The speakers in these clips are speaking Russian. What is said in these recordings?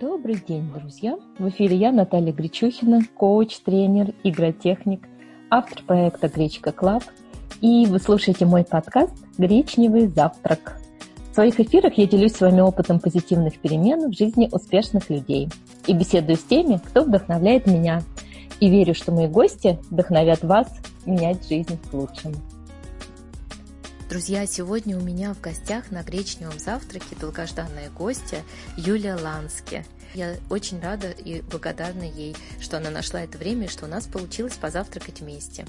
Добрый день, друзья! В эфире я, Наталья Гречухина, коуч, тренер, игротехник, автор проекта «Гречка Club». И вы слушаете мой подкаст «Гречневый завтрак». В своих эфирах я делюсь с вами опытом позитивных перемен в жизни успешных людей и беседую с теми, кто вдохновляет меня. И верю, что мои гости вдохновят вас менять жизнь к лучшему. Друзья, сегодня у меня в гостях на гречневом завтраке долгожданная гостья Юлия Лански – я очень рада и благодарна ей, что она нашла это время и что у нас получилось позавтракать вместе.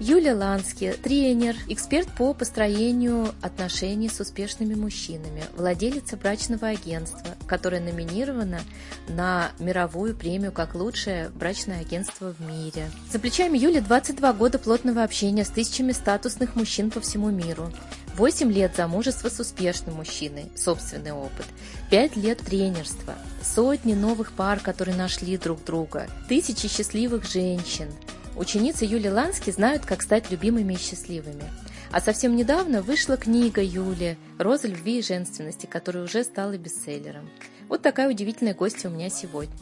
Юлия Лански, тренер, эксперт по построению отношений с успешными мужчинами, владелица брачного агентства, которое номинировано на мировую премию как лучшее брачное агентство в мире. За плечами Юли 22 года плотного общения с тысячами статусных мужчин по всему миру. 8 лет замужества с успешным мужчиной, собственный опыт, 5 лет тренерства, сотни новых пар, которые нашли друг друга, тысячи счастливых женщин. Ученицы Юли Лански знают, как стать любимыми и счастливыми. А совсем недавно вышла книга Юли «Роза любви и женственности», которая уже стала бестселлером. Вот такая удивительная гостья у меня сегодня.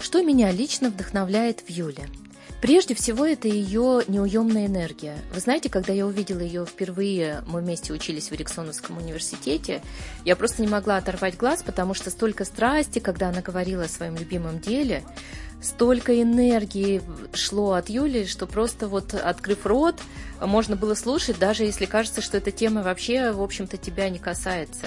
Что меня лично вдохновляет в Юле – Прежде всего, это ее неуемная энергия. Вы знаете, когда я увидела ее впервые, мы вместе учились в Эриксоновском университете, я просто не могла оторвать глаз, потому что столько страсти, когда она говорила о своем любимом деле, столько энергии шло от Юли, что просто вот открыв рот, можно было слушать, даже если кажется, что эта тема вообще, в общем-то, тебя не касается.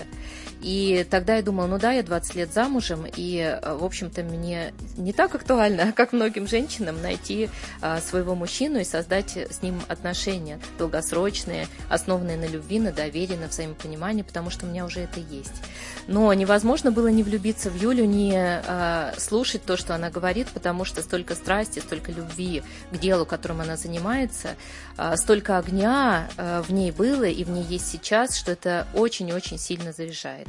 И тогда я думала, ну да, я 20 лет замужем, и, в общем-то, мне не так актуально, как многим женщинам, найти а, своего мужчину и создать с ним отношения долгосрочные, основанные на любви, на доверии, на взаимопонимании, потому что у меня уже это есть. Но невозможно было не влюбиться в Юлю, не а, слушать то, что она говорит, потому что столько страсти, столько любви к делу, которым она занимается, а, столько огня а, в ней было и в ней есть сейчас, что это очень-очень сильно заряжает.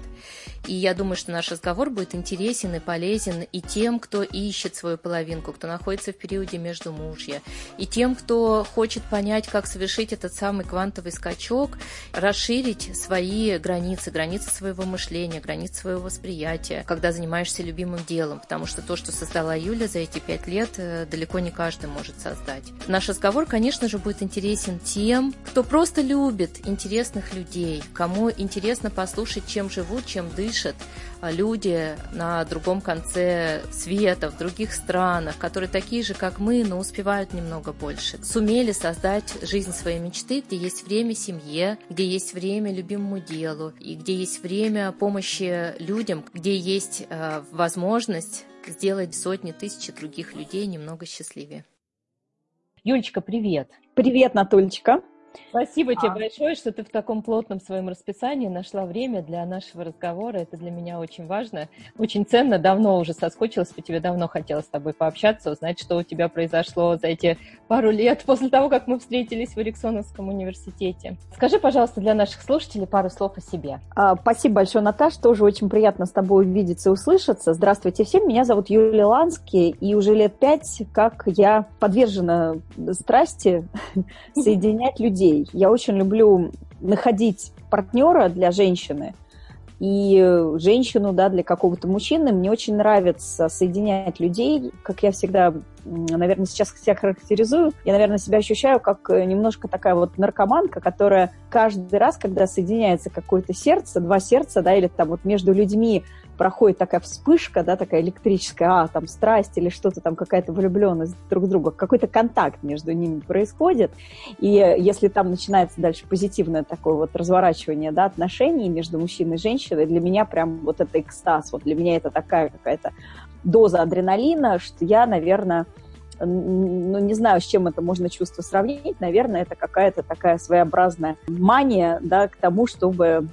И я думаю, что наш разговор будет интересен и полезен и тем, кто ищет свою половинку, кто находится в периоде между мужья, и тем, кто хочет понять, как совершить этот самый квантовый скачок, расширить свои границы, границы своего мышления, границы своего восприятия, когда занимаешься любимым делом, потому что то, что создала Юля за эти пять лет, э, далеко не каждый может создать. Наш разговор, конечно же, будет интересен тем, кто просто любит интересных людей, кому интересно послушать, чем живут, чем дышат а, люди на другом конце света, в других странах, которые такие же, как мы, но успевают немного больше. Сумели создать жизнь своей мечты, где есть время семье, где есть время любимому делу, и где есть время помощи людям, где есть э, возможность сделать сотни, тысячи других людей немного счастливее. Юлечка, привет! Привет, Натульечка! Спасибо тебе а. большое, что ты в таком плотном своем расписании нашла время для нашего разговора. Это для меня очень важно, очень ценно. Давно уже соскучилась по тебе, давно хотела с тобой пообщаться, узнать, что у тебя произошло за эти пару лет после того, как мы встретились в Эриксоновском университете. Скажи, пожалуйста, для наших слушателей пару слов о себе. А, спасибо большое, Наташ. Тоже очень приятно с тобой увидеться и услышаться. Здравствуйте всем. Меня зовут Юлия Лански, и уже лет пять, как я подвержена страсти соединять людей людей. Я очень люблю находить партнера для женщины и женщину, да, для какого-то мужчины. Мне очень нравится соединять людей, как я всегда, наверное, сейчас себя характеризую. Я, наверное, себя ощущаю как немножко такая вот наркоманка, которая каждый раз, когда соединяется какое-то сердце, два сердца, да, или там вот между людьми проходит такая вспышка, да, такая электрическая, а, там, страсть или что-то там, какая-то влюбленность друг друга, какой-то контакт между ними происходит, и если там начинается дальше позитивное такое вот разворачивание, да, отношений между мужчиной и женщиной, для меня прям вот это экстаз, вот для меня это такая какая-то доза адреналина, что я, наверное, ну, не знаю, с чем это можно чувство сравнить, наверное, это какая-то такая своеобразная мания, да, к тому, чтобы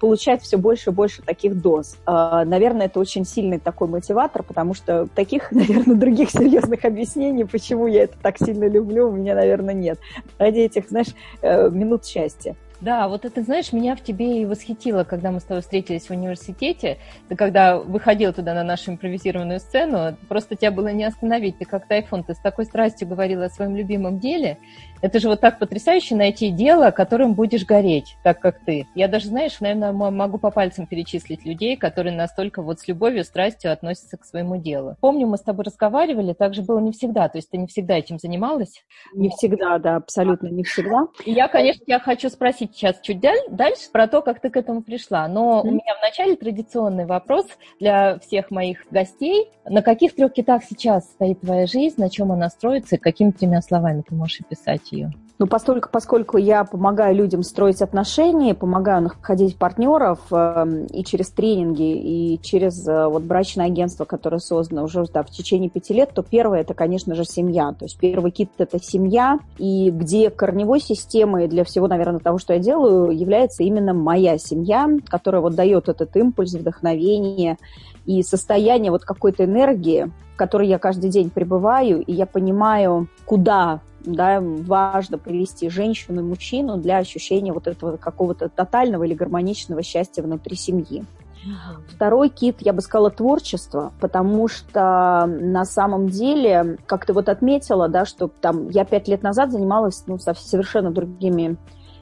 получать все больше и больше таких доз. А, наверное, это очень сильный такой мотиватор, потому что таких, наверное, других серьезных объяснений, почему я это так сильно люблю, у меня, наверное, нет. Ради этих, знаешь, э, минут счастья. Да, вот это, знаешь, меня в тебе и восхитило, когда мы с тобой встретились в университете. Ты когда выходил туда на нашу импровизированную сцену, просто тебя было не остановить. Ты как тайфун, ты с такой страстью говорила о своем любимом деле. Это же вот так потрясающе найти дело, которым будешь гореть, так как ты. Я даже, знаешь, наверное, могу по пальцам перечислить людей, которые настолько вот с любовью, страстью относятся к своему делу. Помню, мы с тобой разговаривали, так же было не всегда, то есть ты не всегда этим занималась? Не всегда, да, абсолютно не всегда. И я, конечно, я хочу спросить сейчас чуть дальше про то, как ты к этому пришла, но mm-hmm. у меня вначале традиционный вопрос для всех моих гостей. На каких трех китах сейчас стоит твоя жизнь, на чем она строится, и какими тремя словами ты можешь описать ее? Ну, поскольку, поскольку я помогаю людям строить отношения, помогаю находить партнеров э, и через тренинги, и через э, вот брачное агентство, которое создано уже да, в течение пяти лет, то первое это, конечно же, семья. То есть первый кит это семья, и где корневой системой для всего, наверное, того, что я делаю, является именно моя семья, которая вот дает этот импульс, вдохновение и состояние вот какой-то энергии, в которой я каждый день пребываю, и я понимаю, куда да, важно привести женщину и мужчину для ощущения вот этого какого-то тотального или гармоничного счастья внутри семьи. Второй кит, я бы сказала, творчество, потому что на самом деле, как ты вот отметила, да, что там я пять лет назад занималась ну, совершенно другими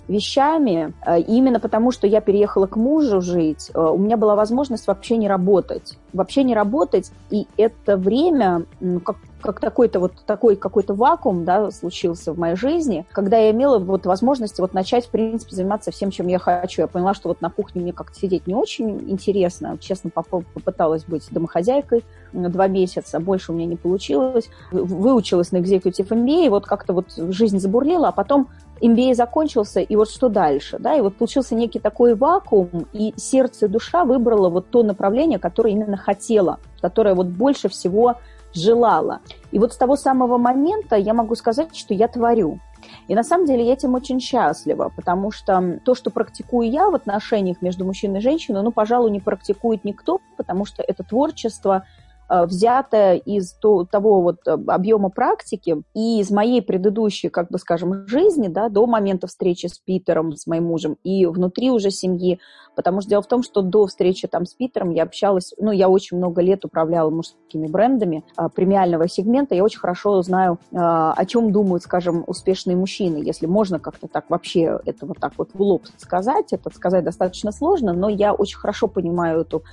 вещами. Э, именно потому, что я переехала к мужу жить, э, у меня была возможность вообще не работать. Вообще не работать. И это время, как, как такой-то вот такой какой-то вакуум, да, случился в моей жизни, когда я имела вот возможность вот начать, в принципе, заниматься всем, чем я хочу. Я поняла, что вот на кухне мне как-то сидеть не очень интересно. Честно, попыталась быть домохозяйкой два месяца, больше у меня не получилось. Выучилась на Executive MBA, и вот как-то вот жизнь забурлила, а потом MBA закончился, и вот что дальше, да, и вот получился некий такой вакуум, и сердце и душа выбрало вот то направление, которое именно хотела, которое вот больше всего желала. И вот с того самого момента я могу сказать, что я творю. И на самом деле я этим очень счастлива, потому что то, что практикую я в отношениях между мужчиной и женщиной, ну, пожалуй, не практикует никто, потому что это творчество – Э, взятое из того вот э, объема практики. И из моей предыдущей, как бы скажем, жизни, да, до момента встречи с Питером, с моим мужем, и внутри уже семьи, потому что дело в том, что до встречи там с Питером я общалась, ну, я очень много лет управляла мужскими брендами а, премиального сегмента, я очень хорошо знаю, о чем думают, скажем, успешные мужчины, если можно как-то так вообще это вот так вот в лоб сказать, это сказать достаточно сложно, но я очень хорошо понимаю эту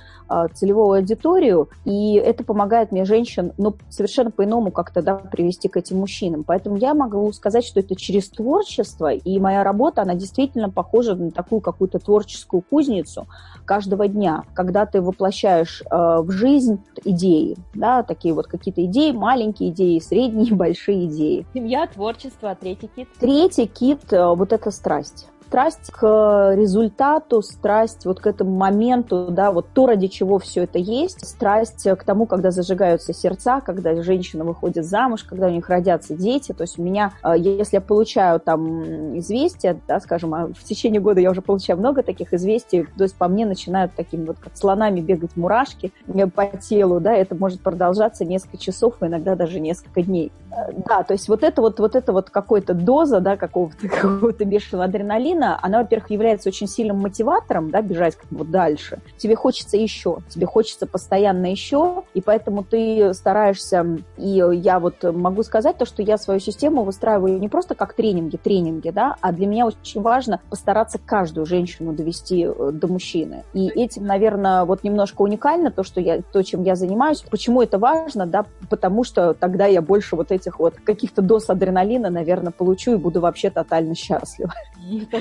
целевую аудиторию, и это помогает мне женщин, ну, совершенно по-иному как-то, да, привести к этим мужчинам. Поэтому я могу сказать, что это через творчество, и моя работа, она действительно похожа на такую какую-то творческую кузницу каждого дня, когда ты воплощаешь э, в жизнь идеи, да, такие вот какие-то идеи, маленькие идеи, средние, большие идеи. Семья, творчество, а третий кит? Третий кит э, – вот это страсть страсть к результату, страсть вот к этому моменту, да, вот то, ради чего все это есть, страсть к тому, когда зажигаются сердца, когда женщина выходит замуж, когда у них родятся дети. То есть у меня, э, если я получаю там известия, да, скажем, а в течение года я уже получаю много таких известий, то есть по мне начинают такими вот как слонами бегать мурашки по телу, да, это может продолжаться несколько часов, иногда даже несколько дней. Э, да, то есть вот это вот, вот это вот какой-то доза, да, какого-то какого бешеного адреналина, адреналина, она, во-первых, является очень сильным мотиватором, да, бежать как бы дальше. Тебе хочется еще, тебе хочется постоянно еще, и поэтому ты стараешься, и я вот могу сказать то, что я свою систему выстраиваю не просто как тренинги, тренинги, да, а для меня очень важно постараться каждую женщину довести э, до мужчины. И этим, наверное, вот немножко уникально то, что я, то, чем я занимаюсь. Почему это важно, да, потому что тогда я больше вот этих вот каких-то доз адреналина, наверное, получу и буду вообще тотально счастлива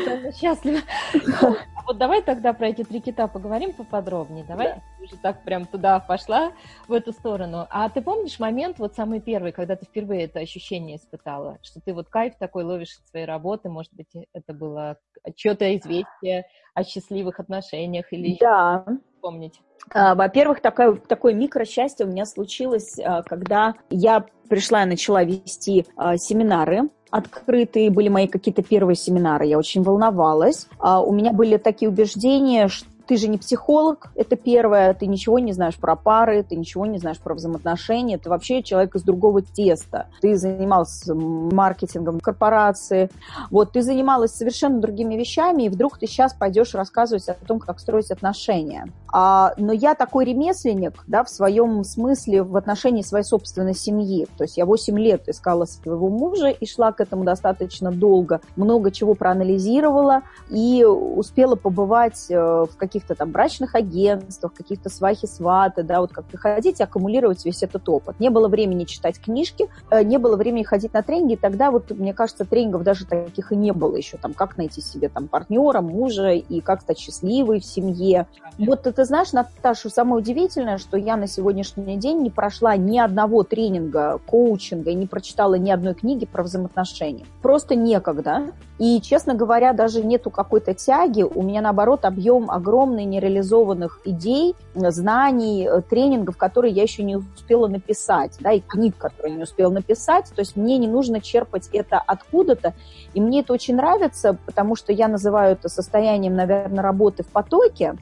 тотально счастлива. Вот давай тогда про эти три кита поговорим поподробнее. Давай да. уже так прям туда пошла, в эту сторону. А ты помнишь момент, вот самый первый, когда ты впервые это ощущение испытала, что ты вот кайф такой ловишь от своей работы, может быть, это было что-то известие о счастливых отношениях или да. А, во-первых, такое, такое микросчастье у меня случилось, а, когда я пришла и начала вести а, семинары открытые, были мои какие-то первые семинары, я очень волновалась. У меня были такие убеждения, что ты же не психолог, это первое, ты ничего не знаешь про пары, ты ничего не знаешь про взаимоотношения, ты вообще человек из другого теста. Ты занимался маркетингом корпорации, вот, ты занималась совершенно другими вещами, и вдруг ты сейчас пойдешь рассказывать о том, как строить отношения. А, но я такой ремесленник, да, в своем смысле в отношении своей собственной семьи. То есть я 8 лет искала своего мужа и шла к этому достаточно долго, много чего проанализировала и успела побывать э, в каких-то там брачных агентствах, каких-то свахи-сваты, да, вот как приходить и аккумулировать весь этот опыт. Не было времени читать книжки, э, не было времени ходить на тренинги, и тогда вот, мне кажется, тренингов даже таких и не было еще, там, как найти себе там партнера, мужа и как стать счастливой в семье. Вот знаешь, Наташа, самое удивительное, что я на сегодняшний день не прошла ни одного тренинга, коучинга и не прочитала ни одной книги про взаимоотношения. Просто некогда. И, честно говоря, даже нету какой-то тяги. У меня, наоборот, объем огромный нереализованных идей, знаний, э, тренингов, которые я еще не успела написать, да, и книг, которые не успела написать. То есть мне не нужно черпать это откуда-то. И мне это очень нравится, потому что я называю это состоянием, наверное, работы в потоке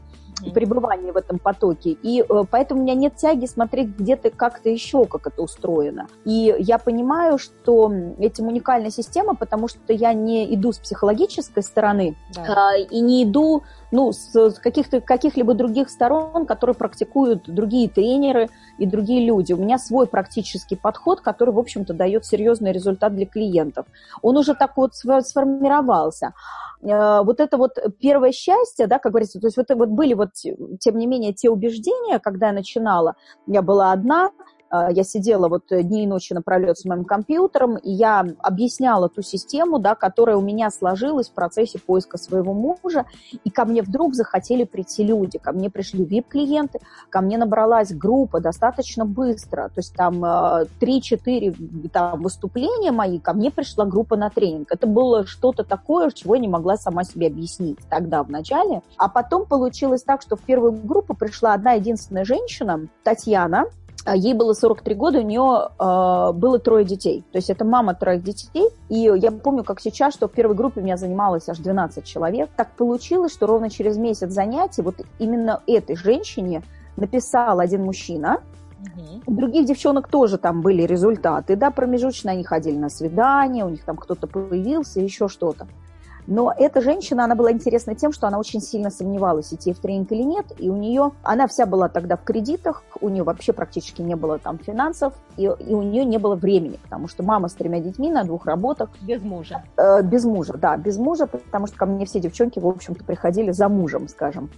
пребывание в этом потоке. И э, поэтому у меня нет тяги смотреть где-то как-то еще, как это устроено. И я понимаю, что этим уникальная система, потому что я не иду с психологической стороны да. э, и не иду ну, с каких-то, каких-либо других сторон, которые практикуют другие тренеры и другие люди. У меня свой практический подход, который, в общем-то, дает серьезный результат для клиентов. Он уже так вот сформировался. Э, вот это вот первое счастье, да, как говорится, то есть вот, вот были вот, тем не менее, те убеждения, когда я начинала, я была одна, я сидела вот дни и ночи напролет с моим компьютером, и я объясняла ту систему, да, которая у меня сложилась в процессе поиска своего мужа, и ко мне вдруг захотели прийти люди, ко мне пришли VIP-клиенты, ко мне набралась группа достаточно быстро, то есть там 3-4 а, там, выступления мои, ко мне пришла группа на тренинг. Это было что-то такое, чего я не могла сама себе объяснить тогда, в начале. А потом получилось так, что в первую группу пришла одна единственная женщина, Татьяна, ей было 43 года, у нее э, было трое детей. То есть это мама троих детей. И я помню, как сейчас, что в первой группе у меня занималось аж 12 человек. Так получилось, что ровно через месяц занятий вот именно этой женщине написал один мужчина, У других девчонок тоже там были результаты, да, промежуточно они ходили на свидание, у них там кто-то появился, еще что-то. Но эта женщина, она была интересна тем, что она очень сильно сомневалась, идти в тренинг или нет, и у нее, она вся была тогда в кредитах, у нее вообще практически не было там финансов, и, и у нее не было времени, потому что мама с тремя детьми на двух работах. Без мужа. Э, без мужа, да, без мужа, потому что ко мне все девчонки, в общем-то, приходили за мужем, скажем.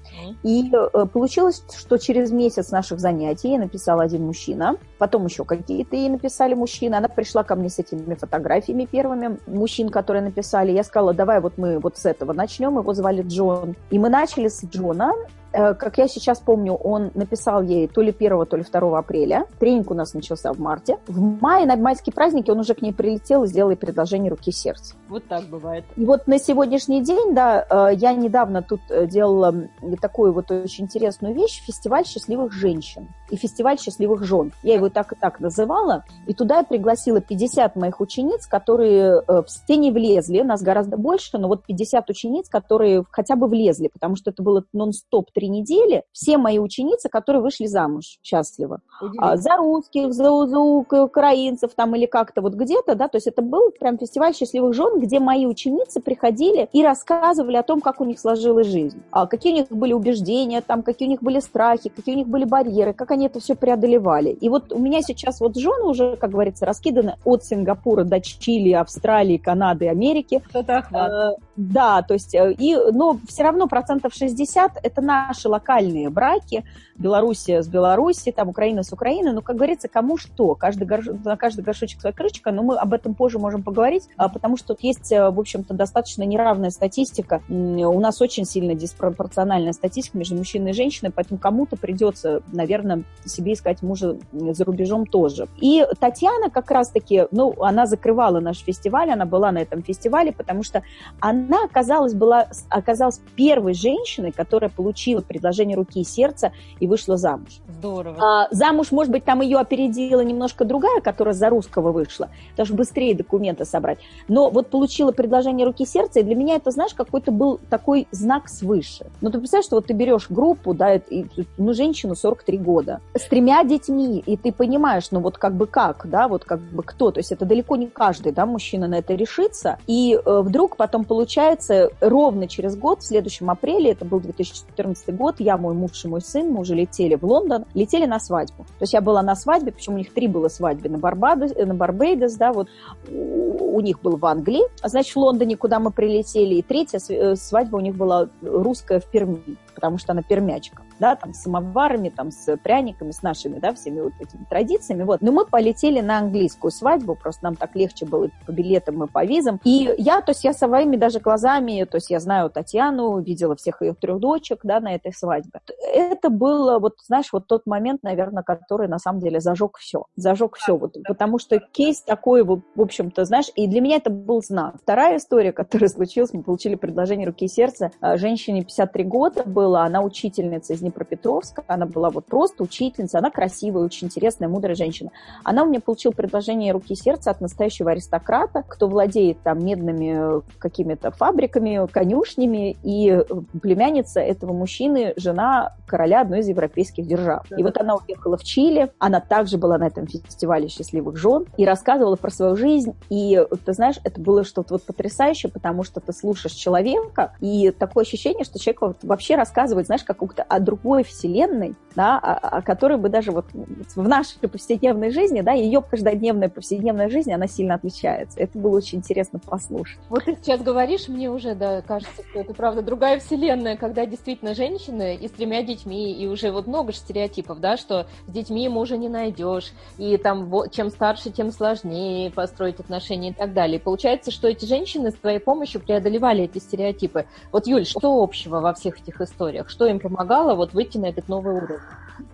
И э, получилось, что через месяц наших занятий ей написал один мужчина, потом еще какие-то ей написали мужчины, она пришла ко мне с этими фотографиями первыми мужчин, которые написали, я сказала, давай вот мы вот с этого начнем, его звали Джон. И мы начали с Джона, как я сейчас помню, он написал ей то ли 1, то ли 2 апреля. Тренинг у нас начался в марте. В мае, на майские праздники, он уже к ней прилетел и сделал ей предложение руки и сердца. Вот так бывает. И вот на сегодняшний день, да, э, я недавно тут э, делала такую вот очень интересную вещь, фестиваль счастливых женщин и фестиваль счастливых жен. Я его так и так называла. И туда я пригласила 50 моих учениц, которые все не влезли, нас гораздо больше, но вот 50 учениц, которые хотя бы влезли, потому что это было нон-стоп три недели все мои ученицы, которые вышли замуж счастливо. А, за русских, за, за украинцев там или как-то вот где-то, да, то есть это был прям фестиваль счастливых жен, где мои ученицы приходили и рассказывали о том, как у них сложилась жизнь, а, какие у них были убеждения, там, какие у них были страхи, какие у них были барьеры, как они это все преодолевали. И вот у меня сейчас вот жены уже, как говорится, раскиданы от Сингапура до Чили, Австралии, Канады, Америки. Это охват. Э, да, то есть, э, и, но все равно процентов 60 это наши локальные браки, Белоруссия с Белоруссией, там Украина с Украиной, ну, как говорится, кому что, каждый горш... на каждый горшочек своя крышечка, но мы об этом позже можем поговорить, а, потому что тут есть, э, в общем-то, достаточно неравная статистика, у нас очень сильно диспропорциональная статистика между мужчиной и женщиной, поэтому кому-то придется, наверное, себе искать мужа за рубежом тоже. И Татьяна как раз-таки, ну, она закрывала наш фестиваль, она была на этом фестивале, потому что она оказалась, была, оказалась первой женщиной, которая получила получила предложение руки и сердца и вышла замуж. Здорово. А, замуж, может быть, там ее опередила немножко другая, которая за русского вышла, потому что быстрее документы собрать. Но вот получила предложение руки и сердца, и для меня это, знаешь, какой-то был такой знак свыше. Ну, ты представляешь, что вот ты берешь группу, да, и, ну, женщину 43 года, с тремя детьми, и ты понимаешь, ну, вот как бы как, да, вот как бы кто, то есть это далеко не каждый, да, мужчина на это решится, и э, вдруг потом получается ровно через год, в следующем апреле, это был 2014 год, я, мой муж и мой сын, мы уже летели в Лондон, летели на свадьбу. То есть я была на свадьбе, причем у них три было свадьбы на, Барбадос, на Барбейдос, да, вот у, у них был в Англии, а значит, в Лондоне, куда мы прилетели, и третья э, свадьба у них была русская в Перми потому что она пермячка, да, там с самоварами, там с пряниками, с нашими, да, всеми вот этими традициями, вот. Но мы полетели на английскую свадьбу, просто нам так легче было по билетам и по визам. И я, то есть я своими даже глазами, то есть я знаю Татьяну, видела всех ее трех дочек, да, на этой свадьбе. Это было, вот, знаешь, вот тот момент, наверное, который на самом деле зажег все, зажег все, вот, потому что кейс такой, в общем-то, знаешь, и для меня это был знак. Вторая история, которая случилась, мы получили предложение руки и сердца, женщине 53 года было, была, она учительница из Днепропетровска, она была вот просто учительница, она красивая, очень интересная, мудрая женщина. Она у меня получила предложение руки и сердца от настоящего аристократа, кто владеет там медными э, какими-то фабриками, конюшнями, и племянница этого мужчины, жена короля одной из европейских держав. И вот она уехала в Чили, она также была на этом фестивале счастливых жен и рассказывала про свою жизнь. И ты знаешь, это было что-то вот потрясающее, потому что ты слушаешь человека, и такое ощущение, что человек вот вообще рассказывает рассказывать, знаешь, как о другой вселенной, да, о, о которой бы даже вот в нашей повседневной жизни, да, ее каждодневная повседневная жизнь, она сильно отличается. Это было очень интересно послушать. Вот ты сейчас говоришь, мне уже, да, кажется, что это правда другая вселенная, когда действительно женщины и с тремя детьми, и уже вот много же стереотипов, да, что с детьми мужа не найдешь, и там чем старше, тем сложнее построить отношения и так далее. И получается, что эти женщины с твоей помощью преодолевали эти стереотипы. Вот, Юль, что общего во всех этих историях? Что им помогало вот выйти на этот новый уровень?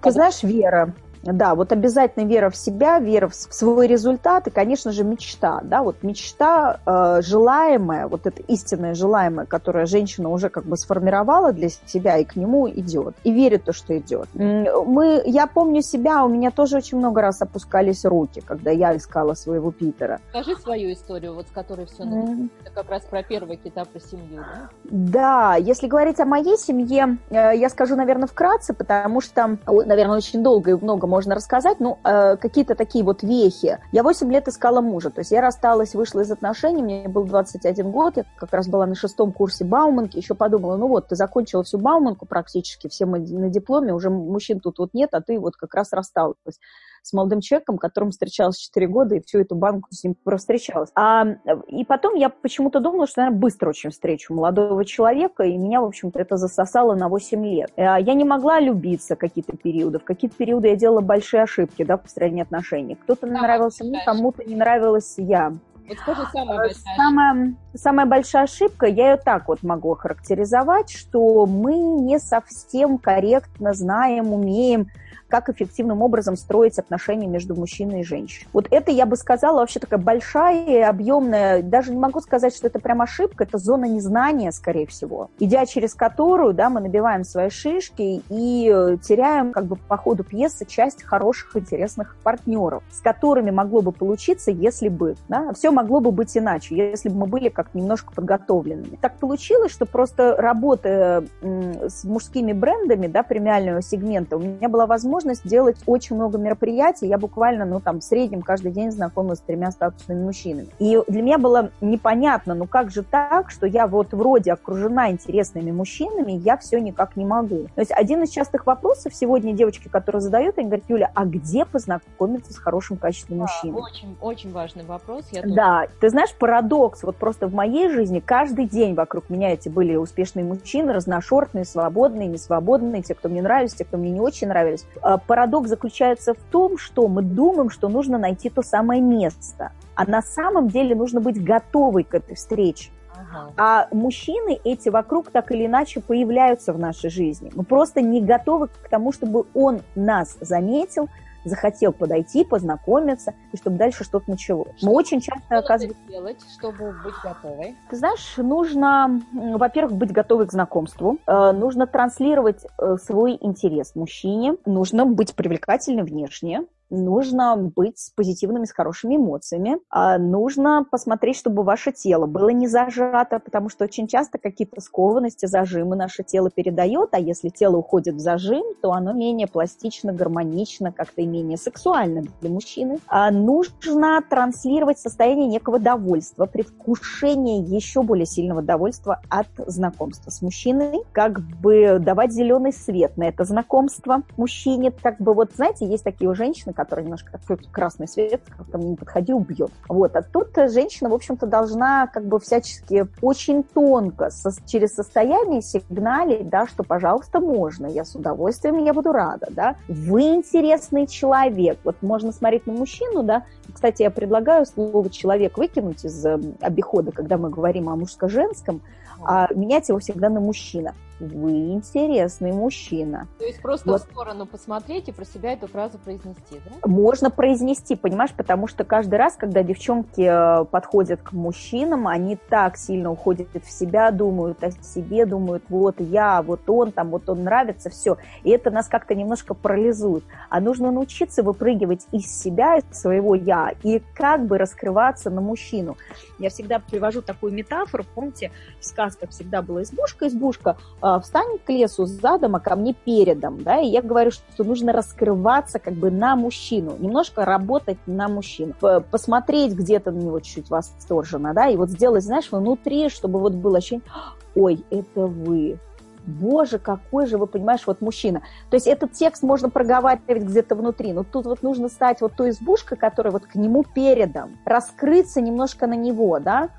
Ты знаешь, Вера, да, вот обязательно вера в себя, вера в свой результат и, конечно же, мечта. Да, вот мечта э, желаемая, вот это истинное желаемое, которое женщина уже как бы сформировала для себя и к нему идет. И верит то, что идет. Мы, я помню себя, у меня тоже очень много раз опускались руки, когда я искала своего Питера. Скажи свою историю, вот с которой все mm. Это как раз про первый кита, про семью, да? Да, если говорить о моей семье, э, я скажу, наверное, вкратце, потому что, наверное, очень долго и много можно рассказать, ну, э, какие-то такие вот вехи. Я 8 лет искала мужа, то есть я рассталась, вышла из отношений, мне был 21 год, я как раз была на шестом курсе Бауманки, еще подумала, ну вот, ты закончила всю Бауманку практически, все мы на дипломе, уже мужчин тут вот нет, а ты вот как раз рассталась с молодым человеком, которым встречалась 4 года, и всю эту банку с ним встречалась. А, и потом я почему-то думала, что, наверное, быстро очень встречу молодого человека, и меня, в общем-то, это засосало на 8 лет. А, я не могла любиться какие-то периоды. В какие-то периоды я делала большие ошибки, да, в построении отношений. Кто-то да, нравился мне, кому-то не нравилась я. Вот скажи, самая большая самая, самая большая ошибка, я ее так вот могу охарактеризовать, что мы не совсем корректно знаем, умеем как эффективным образом строить отношения между мужчиной и женщиной. Вот это, я бы сказала, вообще такая большая и объемная, даже не могу сказать, что это прям ошибка, это зона незнания, скорее всего, идя через которую, да, мы набиваем свои шишки и э, теряем как бы по ходу пьесы часть хороших, интересных партнеров, с которыми могло бы получиться, если бы, да, все могло бы быть иначе, если бы мы были как немножко подготовленными. Так получилось, что просто работая с мужскими брендами, да, премиального сегмента, у меня была возможность делать очень много мероприятий. Я буквально, ну, там, в среднем каждый день знакомилась с тремя статусными мужчинами. И для меня было непонятно, ну, как же так, что я вот вроде окружена интересными мужчинами, я все никак не могу. То есть один из частых вопросов сегодня девочки, которые задают, они говорят, Юля, а где познакомиться с хорошим качественным да? Очень, очень важный вопрос. Я да, ты знаешь, парадокс, вот просто в моей жизни каждый день вокруг меня эти были успешные мужчины, разношортные, свободные, несвободные, те, кто мне нравились, те, кто мне не очень нравились. А, парадокс заключается в том, что мы думаем, что нужно найти то самое место, а на самом деле нужно быть готовой к этой встрече. А мужчины эти вокруг так или иначе появляются в нашей жизни. Мы просто не готовы к тому, чтобы он нас заметил, захотел подойти, познакомиться, и чтобы дальше что-то началось. Что Мы очень часто оказываем... делать, чтобы быть готовой? Ты знаешь, нужно, во-первых, быть готовой к знакомству, э, нужно транслировать э, свой интерес мужчине, нужно быть привлекательным внешне, нужно быть с позитивными, с хорошими эмоциями, а нужно посмотреть, чтобы ваше тело было не зажато, потому что очень часто какие-то скованности, зажимы наше тело передает, а если тело уходит в зажим, то оно менее пластично, гармонично, как-то и менее сексуально для мужчины. А нужно транслировать состояние некого довольства, предвкушение еще более сильного довольства от знакомства с мужчиной, как бы давать зеленый свет на это знакомство мужчине, как бы вот, знаете, есть такие у женщины, который немножко такой красный свет, как мне не подходи, убьет. Вот. А тут женщина, в общем-то, должна как бы всячески очень тонко со, через состояние сигналить, да, что, пожалуйста, можно, я с удовольствием, я буду рада, да. Вы интересный человек. Вот можно смотреть на мужчину, да. Кстати, я предлагаю слово «человек» выкинуть из обихода, когда мы говорим о мужско-женском, а менять его всегда на мужчина вы интересный мужчина. То есть просто вот. в сторону посмотреть и про себя эту фразу произнести, да? Можно произнести, понимаешь, потому что каждый раз, когда девчонки э, подходят к мужчинам, они так сильно уходят в себя, думают о себе, думают, вот я, вот он, там, вот он нравится, все. И это нас как-то немножко парализует. А нужно научиться выпрыгивать из себя, из своего я, и как бы раскрываться на мужчину. Я всегда привожу такую метафору, помните, в сказках всегда была избушка, избушка, а, встань к лесу задом, а ко мне передом, да, и я говорю, что нужно раскрываться как бы на мужчину, немножко работать на мужчину, посмотреть где-то на него чуть-чуть восторженно, да, и вот сделать, знаешь, внутри, чтобы вот было ощущение, ой, это вы, боже, какой же, вы понимаешь, вот мужчина. То есть этот текст можно проговаривать где-то внутри, но тут вот нужно стать вот той избушкой, которая вот к нему передом, раскрыться немножко на него, да,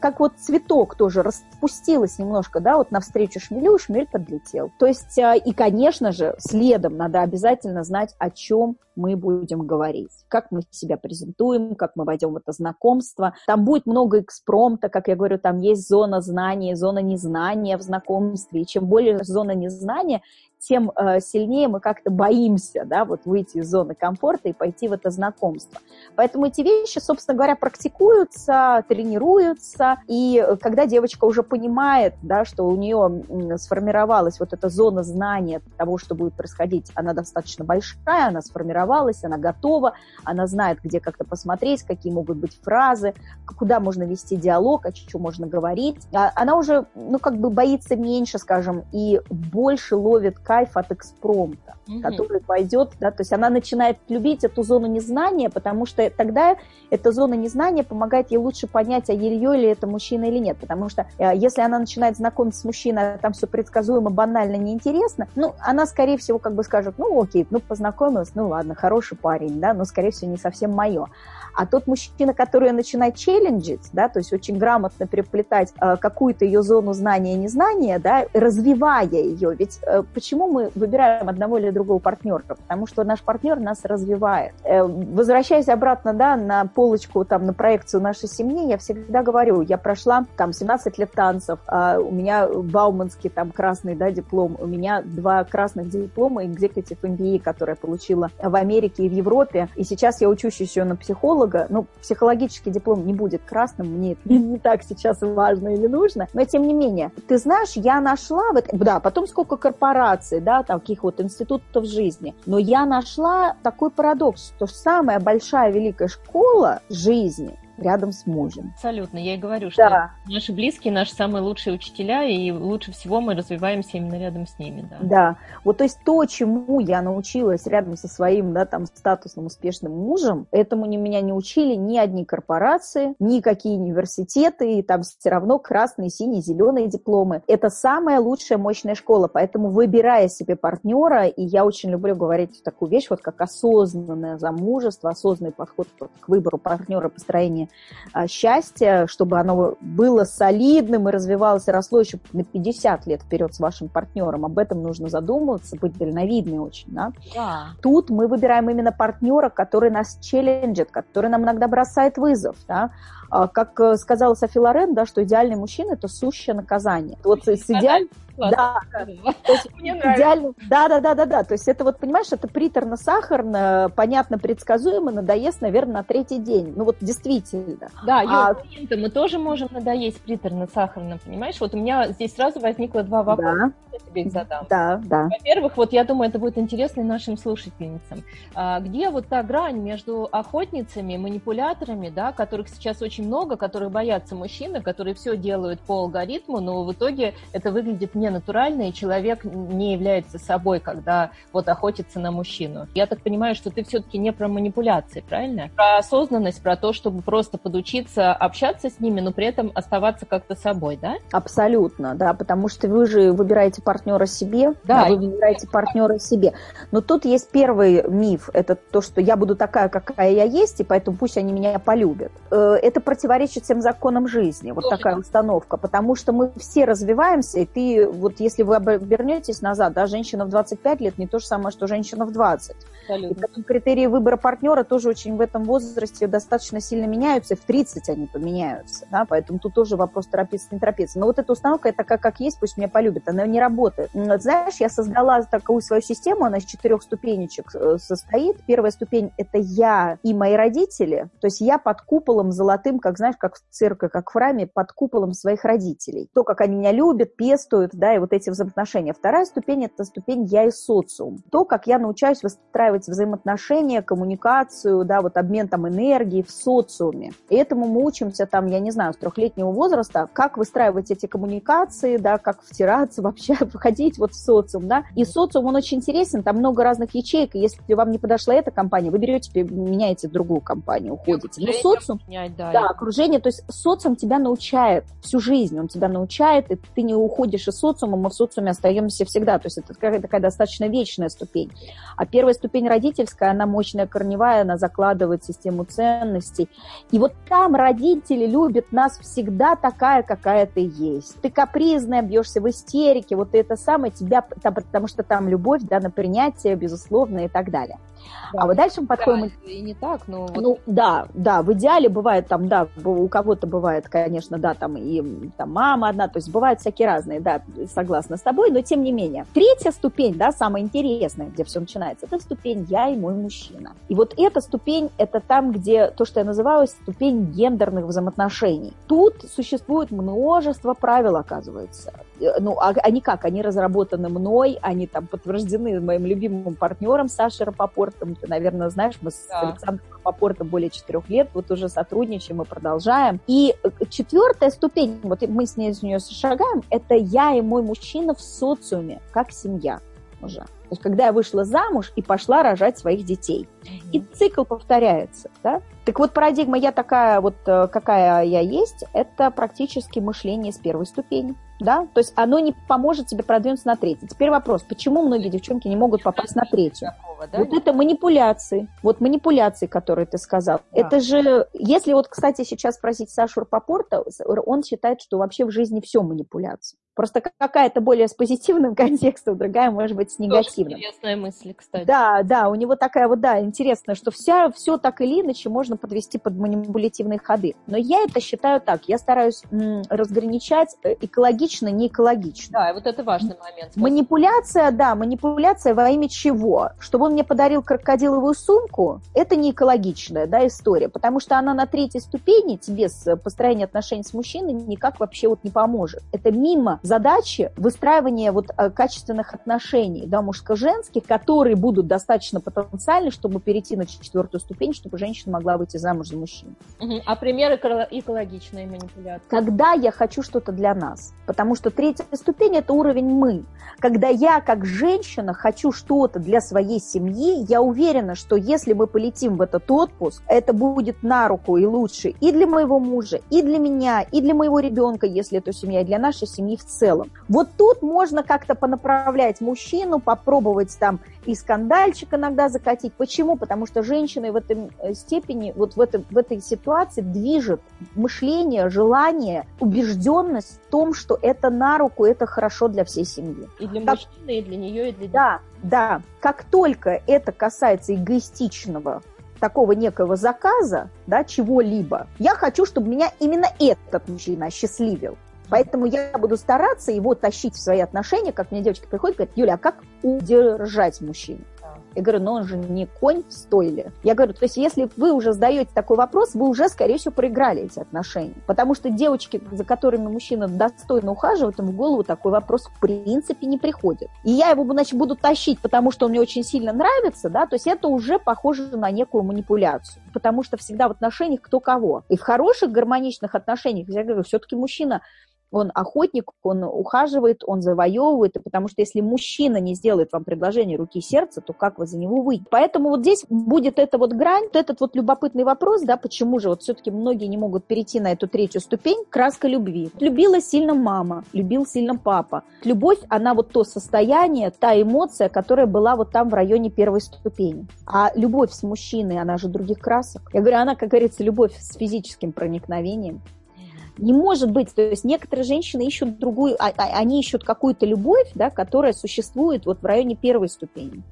как вот цветок тоже распустилась немножко, да, вот навстречу шмелю, шмель подлетел. То есть, а, и, конечно же, следом надо обязательно знать, о чем мы будем говорить, как мы себя презентуем, как мы войдем в это знакомство. Там будет много экспромта, как я говорю, там есть зона знания, зона незнания в знакомстве. И чем более зона незнания, тем э, сильнее мы как-то боимся, да, вот выйти из зоны комфорта и пойти в это знакомство. Поэтому эти вещи, собственно говоря, практикуются, тренируются, и когда девочка уже понимает, да, что у нее сформировалась вот эта зона знания того, что будет происходить, она достаточно большая, она сформировалась, она готова, она знает, где как-то посмотреть, какие могут быть фразы, куда можно вести диалог, о чем можно говорить. А она уже, ну, как бы боится меньше, скажем, и больше ловит кайф от экспромта, угу. который пойдет, да, то есть она начинает любить эту зону незнания, потому что тогда эта зона незнания помогает ей лучше понять, а ее ли это мужчина или нет, потому что э, если она начинает знакомиться с мужчиной, а там все предсказуемо, банально, неинтересно, ну, она, скорее всего, как бы скажет, ну, окей, ну, познакомилась, ну, ладно, хороший парень, да, но, скорее всего, не совсем мое. А тот мужчина, который начинает челленджить, да, то есть очень грамотно переплетать э, какую-то ее зону знания и незнания, да, развивая ее, ведь э, почему мы выбираем одного или другого партнера? Потому что наш партнер нас развивает. Э, возвращаясь обратно да, на полочку, там, на проекцию нашей семьи, я всегда говорю, я прошла там 17 лет танцев, а у меня бауманский там красный да, диплом, у меня два красных диплома Executive MBA, которые я получила в Америке и в Европе, и сейчас я учусь еще на психолога, ну, психологический диплом не будет красным, мне это не так сейчас важно или нужно, но тем не менее, ты знаешь, я нашла, вот, да, потом сколько корпораций, да, таких вот институтов жизни. Но я нашла такой парадокс, что самая большая великая школа жизни рядом с мужем. Абсолютно. Я и говорю, что да. наши близкие, наши самые лучшие учителя, и лучше всего мы развиваемся именно рядом с ними. Да. да. Вот то есть то, чему я научилась рядом со своим, да, там, статусным, успешным мужем, этому не, меня не учили ни одни корпорации, никакие университеты, и там все равно красные, синие, зеленые дипломы. Это самая лучшая мощная школа, поэтому выбирая себе партнера, и я очень люблю говорить такую вещь, вот как осознанное замужество, осознанный подход к выбору партнера, построения а, счастья, чтобы оно было солидным и развивалось и росло еще на 50 лет вперед с вашим партнером. Об этом нужно задумываться, быть дальновидной очень. Да? Да. Тут мы выбираем именно партнера, который нас челленджит, который нам иногда бросает вызов. Да? А, как э, сказала Софи Лорен, да, что идеальный мужчина – это сущее наказание. Вот с идеальным Да, Мне нравится. Да, да, да, да, да. То есть это вот, понимаешь, это приторно-сахарно, понятно, предсказуемо, надоест, наверное, на третий день. Ну вот действительно. Да, а... мы тоже можем надоесть приторно-сахарно, понимаешь? Вот у меня здесь сразу возникло два вопроса. Да. Я тебе их задам. Да, да. Во-первых, вот я думаю, это будет интересно нашим слушательницам. А, где вот та грань между охотницами, манипуляторами, да, которых сейчас очень много, которые боятся мужчины, которые все делают по алгоритму, но в итоге это выглядит ненатурально, и человек не является собой, когда вот охотится на мужчину. Я так понимаю, что ты все-таки не про манипуляции, правильно? Про осознанность, про то, чтобы просто подучиться общаться с ними, но при этом оставаться как-то собой, да? Абсолютно, да, потому что вы же выбираете партнера себе, да, да вы выбираете партнера себе. Но тут есть первый миф, это то, что я буду такая, какая я есть, и поэтому пусть они меня полюбят. Э, это противоречит всем законам жизни, вот такая установка, потому что мы все развиваемся, и ты, вот если вы обернетесь назад, да, женщина в 25 лет не то же самое, что женщина в 20. Абсолютно. И потом критерии выбора партнера тоже очень в этом возрасте достаточно сильно меняются, в 30 они поменяются, да, поэтому тут тоже вопрос торопиться, не торопиться. Но вот эта установка, такая, как есть, пусть меня полюбят, она не работает. Знаешь, я создала такую свою систему, она из четырех ступенечек э, состоит. Первая ступень – это я и мои родители, то есть я под куполом золотым, как знаешь, как в церкви, как в храме, под куполом своих родителей. То, как они меня любят, пестуют, да, и вот эти взаимоотношения. Вторая ступень – это ступень я и социум. То, как я научаюсь выстраивать взаимоотношения, коммуникацию, да, вот обмен там энергией в социуме. И этому мы учимся там, я не знаю, с трехлетнего возраста, как выстраивать эти коммуникации, да, как втираться вообще, входить вот в социум, да. И социум, он очень интересен, там много разных ячеек, и если вам не подошла эта компания, вы берете, меняете другую компанию, уходите. Но социум, менять, да, да, окружение, то есть социум тебя научает всю жизнь, он тебя научает, и ты не уходишь из социума, мы в социуме остаемся всегда, то есть это такая, такая достаточно вечная ступень. А первая ступень родительская, она мощная корневая, она закладывает систему ценностей. И вот там родители любят нас всегда такая, какая ты есть. Ты капризная, бьешься в истерике, вот это самое тебя, потому что там любовь, да, на принятие, безусловно, и так далее. Да, а вот дальше мы подходим... Да, и не так, но... Вот... Ну, да, да, в идеале бывает там, да, у кого-то бывает, конечно, да, там и там мама одна, то есть бывают всякие разные, да, согласна с тобой, но тем не менее. Третья ступень, да, самая интересная, где все начинается, это ступень «я и мой мужчина». И вот эта ступень, это там, где то, что я называю ступень гендерных взаимоотношений. Тут существует множество правил, оказывается. Э, ну, а они как? Они разработаны мной, они там подтверждены моим любимым партнером Сашей Рапопортом. Ты, наверное, знаешь, мы с да. Александром Рапопортом более четырех лет вот уже сотрудничаем и продолжаем. И э, четвертая ступень, вот мы с ней с нее шагаем, это я и мой мужчина в социуме, как семья уже. То есть, когда я вышла замуж и пошла рожать своих детей. Mm-hmm. И цикл повторяется, да? Так вот, парадигма «я такая вот, э, какая я есть» – это практически мышление с первой ступени, да? То есть оно не поможет тебе продвинуться на третий. Теперь вопрос, почему многие девчонки не могут попасть на третью? Да? Вот это манипуляции. Вот манипуляции, которые ты сказал. Да. Это же, если вот, кстати, сейчас спросить Сашу Рапопорта, он считает, что вообще в жизни все манипуляции. Просто какая-то более с позитивным контекстом, другая, может быть, с негативным. Тоже интересная мысль, кстати. Да, да, у него такая вот, да, интересная, что вся, все так или иначе можно подвести под манипулятивные ходы. Но я это считаю так, я стараюсь м, разграничать э, экологично, не экологично. Да, и вот это важный момент. Манипуляция, да, манипуляция во имя чего? Чтобы он мне подарил крокодиловую сумку, это не экологичная, да, история, потому что она на третьей ступени тебе с построением отношений с мужчиной никак вообще вот не поможет. Это мимо задачи выстраивания вот э, качественных отношений, да, мужско-женских, которые будут достаточно потенциальны, чтобы перейти на четвертую ступень, чтобы женщина могла выйти замуж за мужчину. А примеры экологичной манипуляции? Когда я хочу что-то для нас, потому что третья ступень – это уровень «мы». Когда я, как женщина, хочу что-то для своей семьи, я уверена, что если мы полетим в этот отпуск, это будет на руку и лучше и для моего мужа, и для меня, и для моего ребенка, если это семья, и для нашей семьи в целом. Вот тут можно как-то понаправлять мужчину, попробовать там и скандальчик иногда закатить. Почему? Потому что женщины в этой э, степени, вот в, этой в этой ситуации движет мышление, желание, убежденность в том, что это на руку, это хорошо для всей семьи. И для как... мужчины, и для нее, и для детей. Да, да. Как только это касается эгоистичного такого некого заказа, да, чего-либо, я хочу, чтобы меня именно этот мужчина осчастливил. Поэтому я буду стараться его тащить в свои отношения, как мне девочка приходит, говорит, Юля, а как удержать мужчину? Я говорю, но он же не конь в стойле. Я говорю, то есть если вы уже задаете такой вопрос, вы уже, скорее всего, проиграли эти отношения. Потому что девочки, за которыми мужчина достойно ухаживает, им в голову такой вопрос в принципе не приходит. И я его, значит, буду тащить, потому что он мне очень сильно нравится, да, то есть это уже похоже на некую манипуляцию. Потому что всегда в отношениях кто кого. И в хороших гармоничных отношениях, я говорю, все-таки мужчина он охотник, он ухаживает, он завоевывает, потому что если мужчина не сделает вам предложение руки и сердца, то как вы за него выйдете? Поэтому вот здесь будет эта вот грань, этот вот любопытный вопрос, да, почему же вот все-таки многие не могут перейти на эту третью ступень, краска любви. Любила сильно мама, любил сильно папа. Любовь, она вот то состояние, та эмоция, которая была вот там в районе первой ступени. А любовь с мужчиной, она же других красок. Я говорю, она, как говорится, любовь с физическим проникновением. Не может быть. То есть некоторые женщины ищут другую, а, а, они ищут какую-то любовь, да, которая существует вот в районе первой ступени.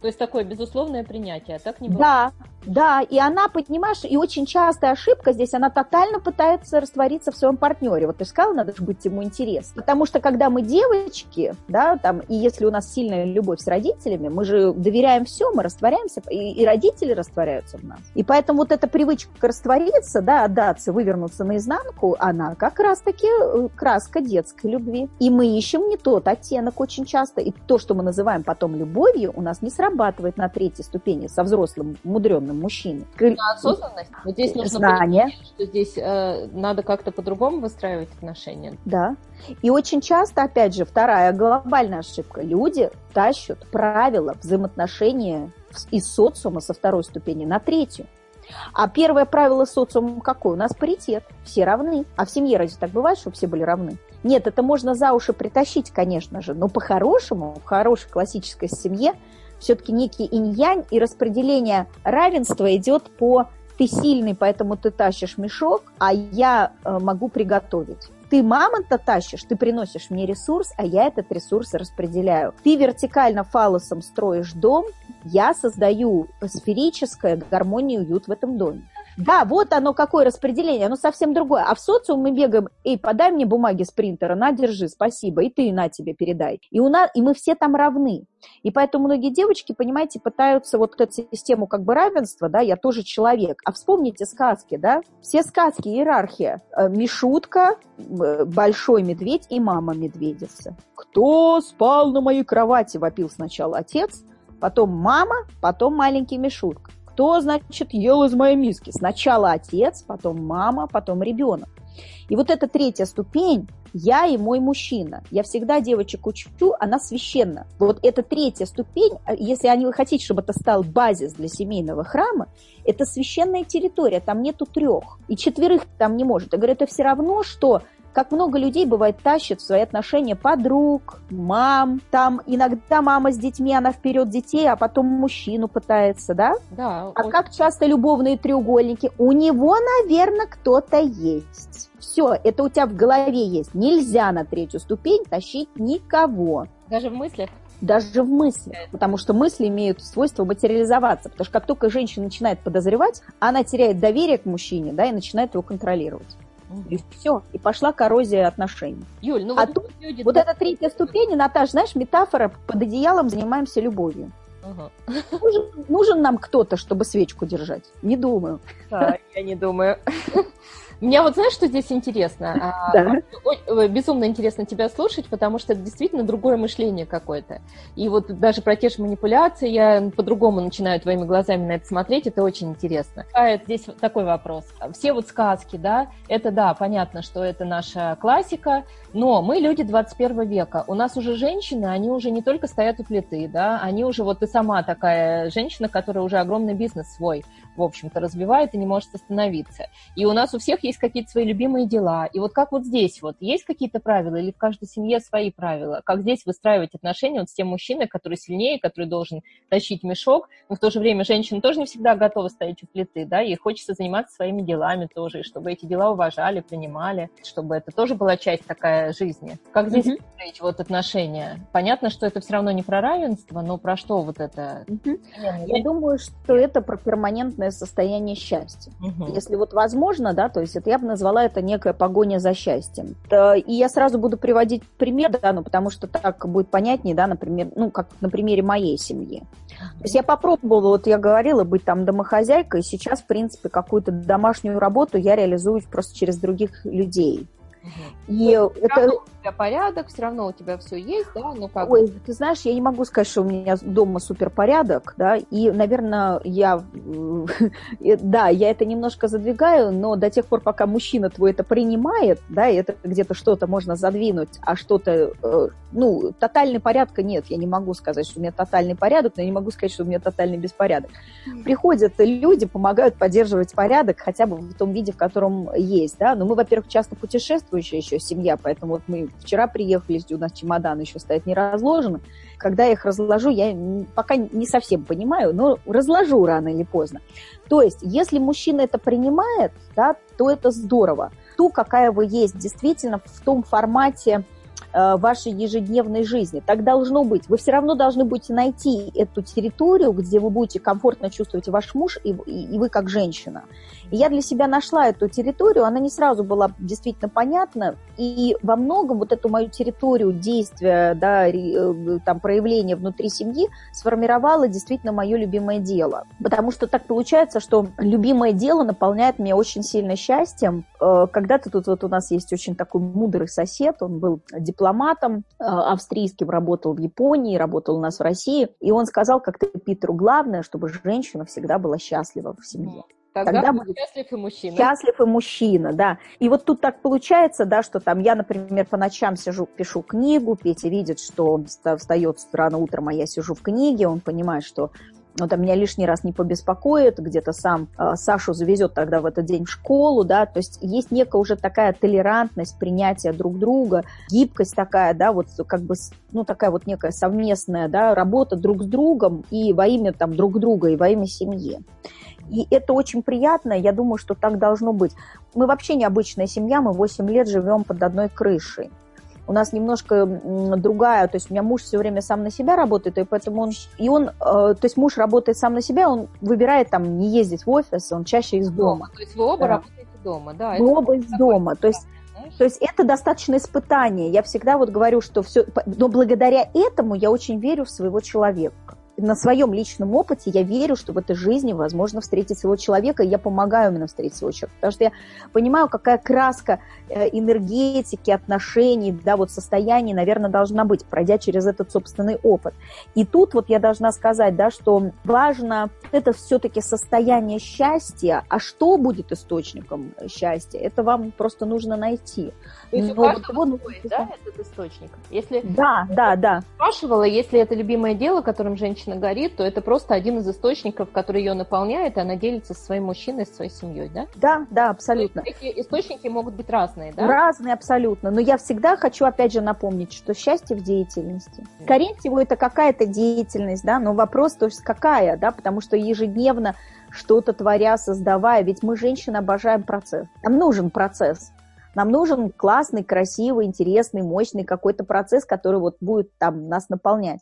То есть такое безусловное принятие, а так не бывает? Да, да, и она, понимаешь, и очень частая ошибка здесь, она тотально пытается раствориться в своем партнере. Вот ты сказала, надо же быть ему интересно. Потому что когда мы девочки, да, там, и если у нас сильная любовь с родителями, мы же доверяем все, мы растворяемся, и, и родители растворяются в нас. И поэтому вот эта привычка раствориться, да, отдаться, вывернуться наизнанку, она как раз-таки э, краска детской любви. И мы ищем не тот оттенок очень часто, и то, что мы называем потом любовью, у нас не срабатывает на третьей ступени со взрослым, мудренным осознанным мужчиной. На осознанность? Вот здесь нужно Знание. понимать, что здесь э, надо как-то по-другому выстраивать отношения. Да. И очень часто, опять же, вторая глобальная ошибка. Люди тащат правила взаимоотношения из социума со второй ступени на третью. А первое правило социума какое? У нас паритет, все равны. А в семье разве так бывает, чтобы все были равны? Нет, это можно за уши притащить, конечно же, но по-хорошему, в хорошей классической семье все-таки некий инь-янь, и распределение равенства идет по ты сильный, поэтому ты тащишь мешок, а я э, могу приготовить. Ты мамонта тащишь, ты приносишь мне ресурс, а я этот ресурс распределяю. Ты вертикально фалосом строишь дом, я создаю сферическое гармонию уют в этом доме. Да, вот оно какое распределение, оно совсем другое. А в социум мы бегаем, эй, подай мне бумаги с принтера, на, держи, спасибо, и ты на тебе передай. И, у нас, и мы все там равны. И поэтому многие девочки, понимаете, пытаются вот эту систему как бы равенства, да, я тоже человек. А вспомните сказки, да, все сказки, иерархия. Э, Мишутка, большой медведь и мама медведица. Кто спал на моей кровати, вопил сначала отец, потом мама, потом маленький Мишутка. Кто, значит, ел из моей миски? Сначала отец, потом мама, потом ребенок. И вот эта третья ступень я и мой мужчина. Я всегда девочек учу, она священна. Вот эта третья ступень, если они вы хотите, чтобы это стал базис для семейного храма, это священная территория, там нету трех. И четверых там не может. Я говорю, это все равно, что как много людей, бывает, тащит в свои отношения подруг, мам. Там иногда мама с детьми, она вперед детей, а потом мужчину пытается, да? Да. А очень... как часто любовные треугольники? У него, наверное, кто-то есть. Все, это у тебя в голове есть. Нельзя на третью ступень тащить никого. Даже в мыслях? даже в мыслях, потому что мысли имеют свойство материализоваться, потому что как только женщина начинает подозревать, она теряет доверие к мужчине, да, и начинает его контролировать. И все. И пошла коррозия отношений. Юль, ну а вот тут люди... вот эта третья ступень, Наташа, знаешь, метафора под одеялом занимаемся любовью. Ага. Нужен, нужен нам кто-то, чтобы свечку держать? Не думаю. Да, я не думаю. Мне вот знаешь, что здесь интересно? А, да. Безумно интересно тебя слушать, потому что это действительно другое мышление какое-то. И вот даже про те же манипуляции я по-другому начинаю твоими глазами на это смотреть, это очень интересно. А здесь такой вопрос. Все вот сказки, да, это да, понятно, что это наша классика, но мы люди 21 века. У нас уже женщины, они уже не только стоят у плиты, да, они уже, вот ты сама такая женщина, которая уже огромный бизнес свой в общем-то, развивает и не может остановиться. И у нас у всех есть какие-то свои любимые дела. И вот как вот здесь вот, есть какие-то правила или в каждой семье свои правила? Как здесь выстраивать отношения вот с тем мужчиной, который сильнее, который должен тащить мешок, но в то же время женщина тоже не всегда готова стоять у плиты, да, ей хочется заниматься своими делами тоже, и чтобы эти дела уважали, принимали, чтобы это тоже была часть такая жизни. Как здесь mm-hmm. выстроить вот отношения? Понятно, что это все равно не про равенство, но про что вот это? Mm-hmm. Я думаю, что это про перманентное состояние счастья. Угу. Если вот возможно, да, то есть это я бы назвала это некая погоня за счастьем. И я сразу буду приводить пример, да, ну, потому что так будет понятнее, да, например, ну, как на примере моей семьи. То есть я попробовала, вот я говорила, быть там домохозяйкой, и сейчас, в принципе, какую-то домашнюю работу я реализую просто через других людей. И То это... у тебя порядок, все равно у тебя все есть, да? Ну, как... Ой, ты знаешь, я не могу сказать, что у меня дома супер порядок, да, и, наверное, я, да, я это немножко задвигаю, но до тех пор, пока мужчина твой это принимает, да, и это где-то что-то можно задвинуть, а что-то, э, ну, тотальный порядка нет, я не могу сказать, что у меня тотальный порядок, но я не могу сказать, что у меня тотальный беспорядок. Приходят люди, помогают поддерживать порядок хотя бы в том виде, в котором есть, да, но мы, во-первых, часто путешествуем, странствующая еще семья, поэтому вот мы вчера приехали, у нас чемодан еще стоит не разложен. Когда я их разложу, я пока не совсем понимаю, но разложу рано или поздно. То есть, если мужчина это принимает, да, то это здорово. Ту, какая вы есть, действительно в том формате, вашей ежедневной жизни. Так должно быть. Вы все равно должны будете найти эту территорию, где вы будете комфортно чувствовать ваш муж и, и, и вы как женщина. И я для себя нашла эту территорию, она не сразу была действительно понятна, и во многом вот эту мою территорию действия, да, э, там, проявления внутри семьи сформировала действительно мое любимое дело. Потому что так получается, что любимое дело наполняет меня очень сильно счастьем. Э, когда-то тут вот у нас есть очень такой мудрый сосед, он был дипломатом, дипломатом э, австрийским, работал в Японии, работал у нас в России. И он сказал как-то Питеру, главное, чтобы женщина всегда была счастлива в семье. Тогда, Тогда будет счастлив и мужчина. Счастлив и мужчина, да. И вот тут так получается, да, что там я, например, по ночам сижу, пишу книгу, Петя видит, что он встает рано утром, а я сижу в книге, он понимает, что ну, там меня лишний раз не побеспокоит, где-то сам э, Сашу завезет тогда в этот день в школу, да, то есть есть некая уже такая толерантность, принятие друг друга, гибкость такая, да, вот как бы, ну, такая вот некая совместная, да, работа друг с другом и во имя там друг друга, и во имя семьи. И это очень приятно, я думаю, что так должно быть. Мы вообще необычная семья, мы 8 лет живем под одной крышей у нас немножко другая, то есть у меня муж все время сам на себя работает, и поэтому он, и он, э, то есть муж работает сам на себя, он выбирает там не ездить в офис, он чаще из дома. То есть вы оба да. работаете дома, да? Мы оба из дома, то есть то есть это достаточно испытание. Я всегда вот говорю, что все... Но благодаря этому я очень верю в своего человека на своем личном опыте я верю, что в этой жизни возможно встретить своего человека, и я помогаю именно встретить своего человека. Потому что я понимаю, какая краска э, энергетики, отношений, да, вот состояний, наверное, должна быть, пройдя через этот собственный опыт. И тут вот я должна сказать, да, что важно это все-таки состояние счастья, а что будет источником счастья, это вам просто нужно найти. То есть Но у каждого вот, свой, да, этот источник? Если да, да, да. Спрашивала, если это любимое дело, которым женщина горит, то это просто один из источников, который ее наполняет, и она делится со своим мужчиной, со своей семьей, да? Да, да, абсолютно. Эти источники могут быть разные, да? Разные, абсолютно. Но я всегда хочу, опять же, напомнить, что счастье в деятельности. Скорее всего, это какая-то деятельность, да, но вопрос, то есть какая, да, потому что ежедневно что-то творя, создавая, ведь мы, женщины, обожаем процесс. Нам нужен процесс. Нам нужен классный, красивый, интересный, мощный какой-то процесс, который вот будет там нас наполнять.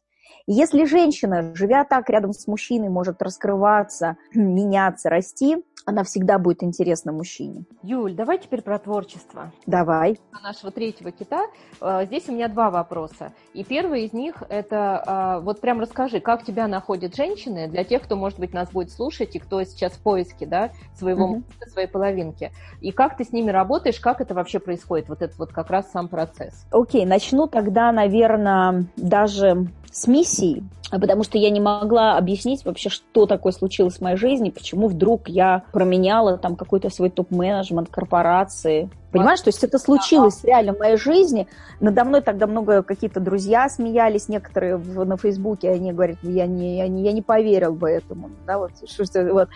Если женщина, живя так рядом с мужчиной, может раскрываться, меняться, расти, она всегда будет интересна мужчине. Юль, давай теперь про творчество. Давай. Нашего третьего кита. Э, здесь у меня два вопроса. И первый из них это, э, вот прям расскажи, как тебя находят женщины, для тех, кто, может быть, нас будет слушать, и кто сейчас в поиске, да, своего угу. своей половинки. И как ты с ними работаешь, как это вообще происходит, вот этот вот как раз сам процесс? Окей, начну тогда, наверное, даже с миссией, потому что я не могла объяснить вообще, что такое случилось в моей жизни, почему вдруг я променяла там какой-то свой топ-менеджмент корпорации. Понимаешь, то есть это случилось реально в моей жизни. Надо мной тогда много какие-то друзья смеялись, некоторые в, на Фейсбуке, они говорят, я не, я не, я не поверил бы этому. Да, вот, что, вот.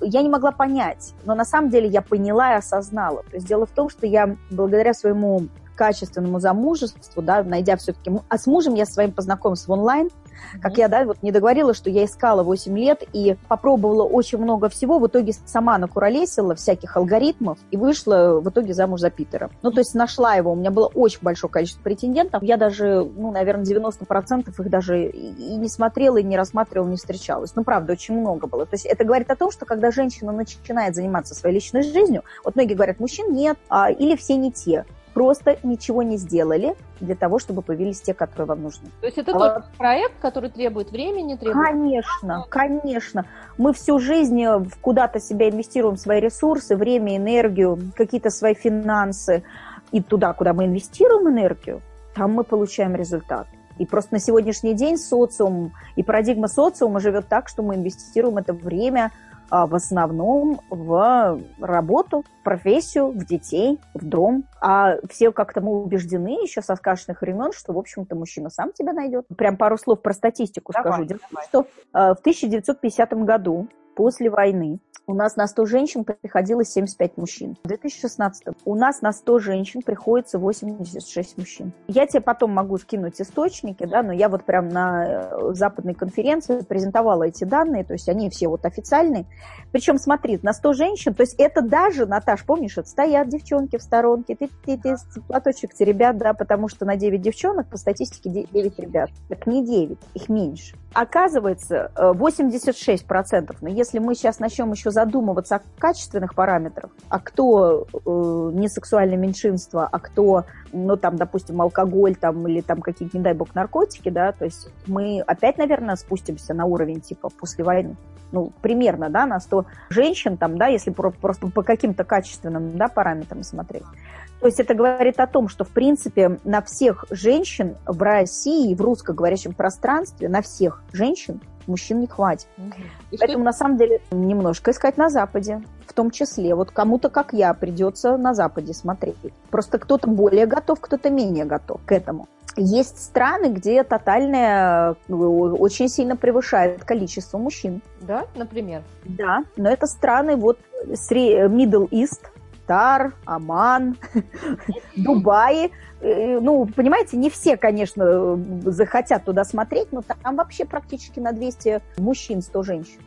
Я не могла понять, но на самом деле я поняла и осознала. То есть дело в том, что я благодаря своему качественному замужеству, да, найдя все-таки... А с мужем я своим познакомилась в онлайн, Как я, да, вот не договорила, что я искала 8 лет и попробовала очень много всего, в итоге сама накуролесила всяких алгоритмов и вышла в итоге замуж за Питера. Ну, то есть нашла его, у меня было очень большое количество претендентов, я даже, ну, наверное, 90% их даже и не смотрела, и не рассматривала, не встречалась. Ну, правда, очень много было. То есть это говорит о том, что когда женщина начинает заниматься своей личной жизнью, вот многие говорят, мужчин нет, а, или все не те просто ничего не сделали для того, чтобы появились те, которые вам нужны. То есть это а тот проект, который требует времени, требует... Конечно, конечно. Мы всю жизнь э, куда-то себя инвестируем, свои ресурсы, время, энергию, какие-то свои финансы. И туда, куда мы инвестируем энергию, там мы получаем результат. И просто на сегодняшний день социум и парадигма социума живет так, что мы инвестируем это время – в основном в работу, в профессию, в детей, в дом. А все как-то мы убеждены еще со сказочных времен, что, в общем-то, мужчина сам тебя найдет. Прям пару слов про статистику давай, скажу. Дело давай. что а, в 1950 году, после войны, у нас на 100 женщин приходилось 75 мужчин. В 2016 у нас на 100 женщин приходится 86 мужчин. Я тебе потом могу скинуть источники, да, но я вот прям на э, западной конференции презентовала эти данные, то есть они все вот официальные. Причем, смотри, на 100 женщин, то есть это даже, Наташ, помнишь, это стоят девчонки в сторонке, ты, ты, ты платочек те ребят, да, потому что на 9 девчонок по статистике 9 ребят. Так не 9, их меньше. Оказывается, 86%, э, но если мы сейчас начнем еще задумываться о качественных параметрах, а кто э, не сексуальное меньшинство, а кто, ну, там, допустим, алкоголь, там, или там какие-то, не дай бог, наркотики, да, то есть мы опять, наверное, спустимся на уровень, типа, после войны. Ну, примерно, да, на 100 женщин, там, да, если просто по каким-то качественным, да, параметрам смотреть. То есть это говорит о том, что, в принципе, на всех женщин в России, в русскоговорящем пространстве, на всех женщин мужчин не хватит. Угу. Поэтому, что... на самом деле, немножко искать на Западе. В том числе, вот кому-то, как я, придется на Западе смотреть. Просто кто-то более готов, кто-то менее готов к этому. Есть страны, где тотальное ну, очень сильно превышает количество мужчин. Да, например? Да, но это страны вот Middle East, Катар, Оман, Дубай. Э, ну, понимаете, не все, конечно, захотят туда смотреть, но там вообще практически на 200 мужчин 100 женщин.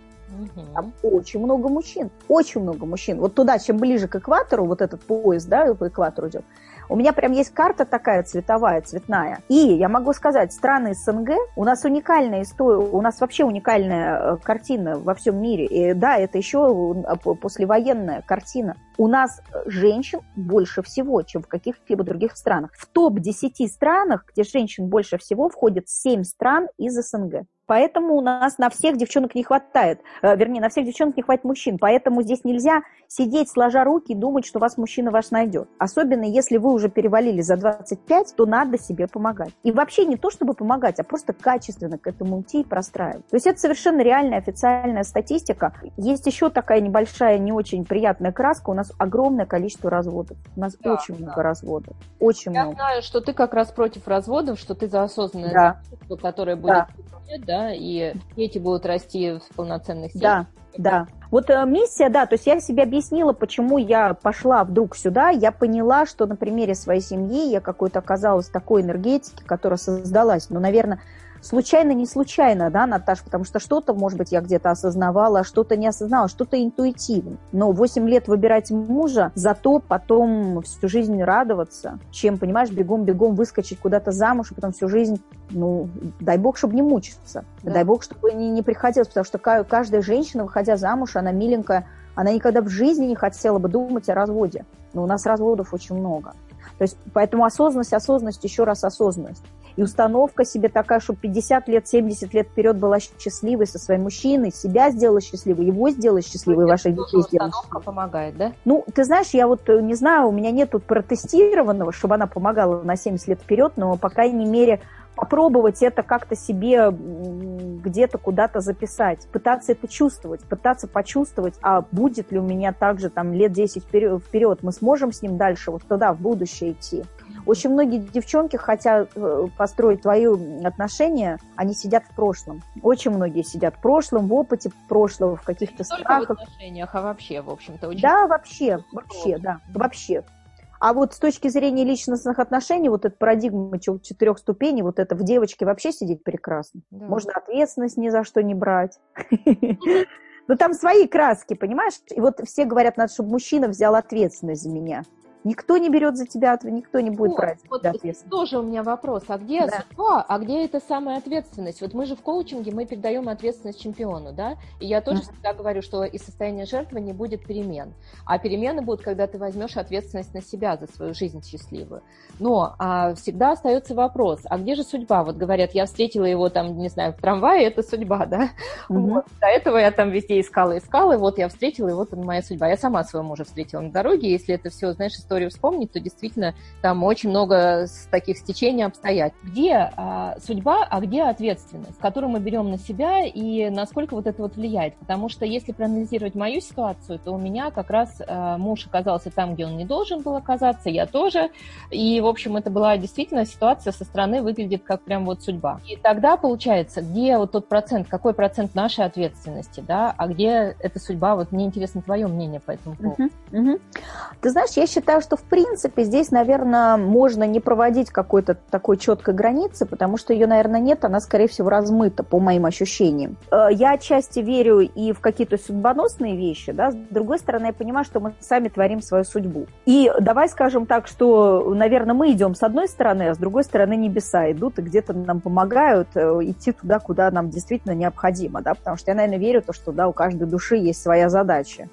Там очень много мужчин, очень много мужчин. Вот туда, чем ближе к экватору, вот этот поезд, да, по экватору идет, у меня прям есть карта такая цветовая, цветная. И я могу сказать, страны СНГ, у нас уникальная история, у нас вообще уникальная э, картина во всем мире. И да, это еще э, послевоенная картина. У нас женщин больше всего, чем в каких-либо других странах. В топ-10 странах, где женщин больше всего, входят 7 стран из СНГ. Поэтому у нас на всех девчонок не хватает, э, вернее, на всех девчонок не хватит мужчин. Поэтому здесь нельзя сидеть сложа руки и думать, что вас мужчина ваш найдет. Особенно если вы уже перевалили за 25, то надо себе помогать. И вообще не то, чтобы помогать, а просто качественно к этому идти и простраивать. То есть это совершенно реальная официальная статистика. Есть еще такая небольшая, не очень приятная краска. У нас огромное количество разводов. У нас да, очень да. много разводов. Очень Я много. Я знаю, что ты как раз против разводов, что ты за осознанное да. которое будет да да, и дети будут расти в полноценных семьях. Да, да. Вот э, миссия, да, то есть я себе объяснила, почему я пошла вдруг сюда. Я поняла, что на примере своей семьи я какой-то оказалась такой энергетики, которая создалась, ну, наверное, случайно, не случайно, да, Наташа, потому что что-то, может быть, я где-то осознавала, а что-то не осознала, что-то интуитивно. Но 8 лет выбирать мужа, зато потом всю жизнь радоваться, чем, понимаешь, бегом-бегом выскочить куда-то замуж, и потом всю жизнь, ну, дай бог, чтобы не мучиться. Да. Дай бог, чтобы не, не приходилось, потому что каждая женщина, выходя замуж, она миленькая, она никогда в жизни не хотела бы думать о разводе. Но у нас разводов очень много. То есть поэтому осознанность, осознанность, еще раз осознанность. И установка себе такая, чтобы 50 лет, 70 лет вперед была счастливой со своим мужчиной, себя сделала счастливой, его сделала счастливой, ваших детей сделала Установка помогает, да? Ну, ты знаешь, я вот э, не знаю, у меня нет тут протестированного, чтобы она помогала на 70 лет вперед, но, по крайней мере, попробовать это как-то себе где-то куда-то записать, пытаться это чувствовать, пытаться почувствовать, а будет ли у меня также там лет 10 вперед, мы сможем с ним дальше вот туда, в будущее идти. Очень многие девчонки хотят э, построить твои отношения, они сидят в прошлом. Очень многие сидят в прошлом, в опыте прошлого, в каких-то страхах. в отношениях, а вообще, в общем-то. Очень... Да, вообще, вообще, да, вообще. А вот с точки зрения личностных отношений, вот эта парадигма четырех ступеней, вот это в девочке вообще сидит прекрасно. Да. Можно ответственность ни за что не брать. Но там свои краски, понимаешь? И вот все говорят, надо, чтобы мужчина взял ответственность за меня. Никто не берет за тебя, никто не будет вот, брать вот ответственность. Тоже у меня вопрос. А где да. судьба, а где эта самая ответственность? Вот мы же в коучинге, мы передаем ответственность чемпиону, да? И я тоже mm всегда говорю, что из состояния жертвы не будет перемен. А перемены будут, когда ты возьмешь ответственность на себя за свою жизнь счастливую. Но а, всегда остается вопрос, а где же судьба? Вот говорят, я встретила его там, не знаю, в трамвае, это судьба, да? mm Вот. До этого я там везде искала, искала, и вот я встретила, и вот моя судьба. Я сама своего мужа встретила на дороге, если это все, знаешь, историю вспомнить, то действительно там очень много таких стечений обстоятельств. Где а, судьба, а где ответственность, которую мы берем на себя и насколько вот это вот влияет? Потому что если проанализировать мою ситуацию, то у меня как раз а, муж оказался там, где он не должен был оказаться, я тоже. И, в общем, это была действительно ситуация со стороны выглядит как прям вот судьба. И тогда получается, где вот тот процент, какой процент нашей ответственности, да, а где эта судьба? Вот мне интересно твое мнение по этому поводу. Uh-huh, uh-huh. Ты знаешь, я считаю, что в принципе здесь, наверное, можно не проводить какой-то такой четкой границы, потому что ее, наверное, нет, она, скорее всего, размыта, по моим ощущениям. Э, я отчасти верю и в какие-то судьбоносные вещи, да, с другой стороны, я понимаю, что мы сами творим свою судьбу. И давай скажем так, что, наверное, мы идем с одной стороны, а с другой стороны небеса идут и где-то нам помогают э, идти туда, куда нам действительно необходимо, да, потому что я, наверное, верю, то, что, да, у каждой души есть своя задача.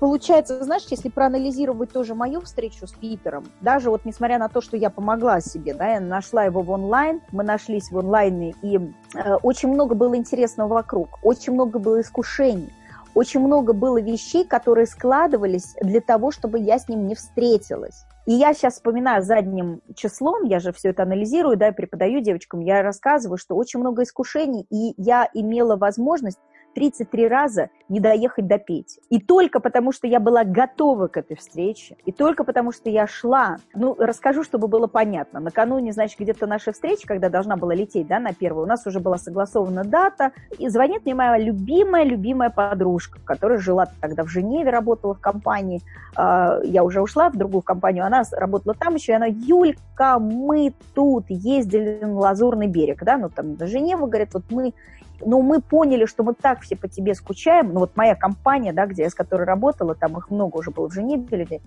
Получается, знаешь, если проанализировать тоже мою встречу с Питером, даже вот несмотря на то, что я помогла себе, да, я нашла его в онлайн, мы нашлись в онлайне, и э, очень много было интересного вокруг, очень много было искушений, очень много было вещей, которые складывались для того, чтобы я с ним не встретилась. И я сейчас вспоминаю задним числом, я же все это анализирую, да, преподаю девочкам, я рассказываю, что очень много искушений, и я имела возможность 33 раза не доехать до Пети. И только потому, что я была готова к этой встрече, и только потому, что я шла, ну, расскажу, чтобы было понятно. Накануне, значит, где-то нашей встречи, когда должна была лететь, да, на первую, у нас уже была согласована дата, и звонит мне моя любимая-любимая подружка, которая жила тогда в Женеве, работала в компании, а, я уже ушла в другую компанию, она работала там еще, и она, Юлька, мы тут ездили на Лазурный берег, да, ну, там, до Женевы, говорит, вот мы но мы поняли, что мы так все по тебе скучаем, ну вот моя компания, да, где я с которой работала, там их много уже было в Женеве людей,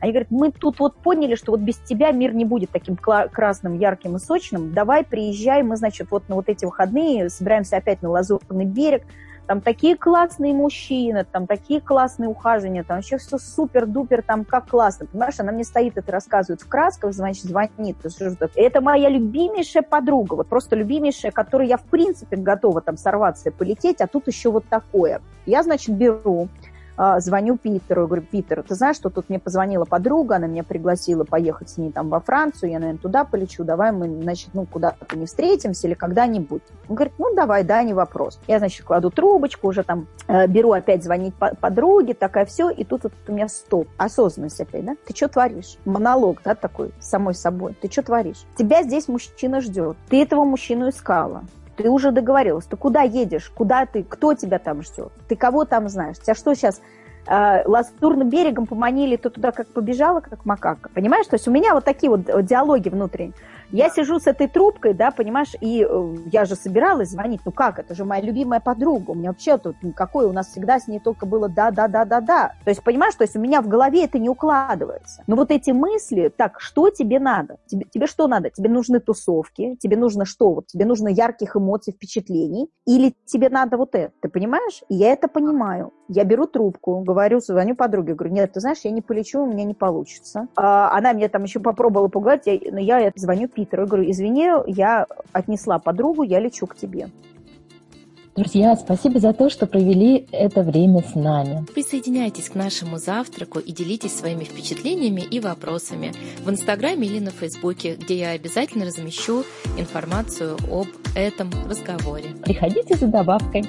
они говорят, мы тут вот поняли, что вот без тебя мир не будет таким красным, ярким и сочным, давай приезжай, мы, значит, вот на вот эти выходные собираемся опять на Лазурный берег, там такие классные мужчины, там такие классные ухаживания, там вообще все супер-дупер, там как классно. Понимаешь, она мне стоит это рассказывает в красках, значит, звонит. Это моя любимейшая подруга, вот просто любимейшая, которой я в принципе готова там сорваться и полететь, а тут еще вот такое. Я, значит, беру, звоню Питеру, говорю, Питер, ты знаешь, что тут мне позвонила подруга, она меня пригласила поехать с ней там во Францию, я, наверное, туда полечу, давай мы, значит, ну, куда-то не встретимся или когда-нибудь. Он говорит, ну, давай, да, не вопрос. Я, значит, кладу трубочку, уже там э, беру опять звонить подруге, такая все, и тут вот у меня стоп, осознанность опять, да? Ты что творишь? Монолог, да, такой, самой собой. Ты что творишь? Тебя здесь мужчина ждет. Ты этого мужчину искала. Ты уже договорилась. Ты куда едешь? Куда ты? Кто тебя там ждет? Ты кого там знаешь? Тебя что сейчас э, лазурным берегом поманили, ты туда как побежала, как макака. Понимаешь? То есть у меня вот такие вот диалоги внутренние. Я сижу с этой трубкой, да, понимаешь, и э, я же собиралась звонить, ну как, это же моя любимая подруга, у меня вообще тут никакой, у нас всегда с ней только было да-да-да-да-да. То есть, понимаешь, то есть у меня в голове это не укладывается. Но вот эти мысли, так, что тебе надо? Тебе, тебе что надо? Тебе нужны тусовки, тебе нужно что? Вот тебе нужно ярких эмоций, впечатлений, или тебе надо вот это, ты понимаешь? И я это понимаю. Я беру трубку, говорю, звоню подруге, говорю, нет, ты знаешь, я не полечу, у меня не получится. А, она мне там еще попробовала пугать, я, но я звоню Питеру, я говорю, извини, я отнесла подругу, я лечу к тебе. Друзья, спасибо за то, что провели это время с нами. Присоединяйтесь к нашему завтраку и делитесь своими впечатлениями и вопросами в Инстаграме или на Фейсбуке, где я обязательно размещу информацию об этом разговоре. Приходите за добавкой.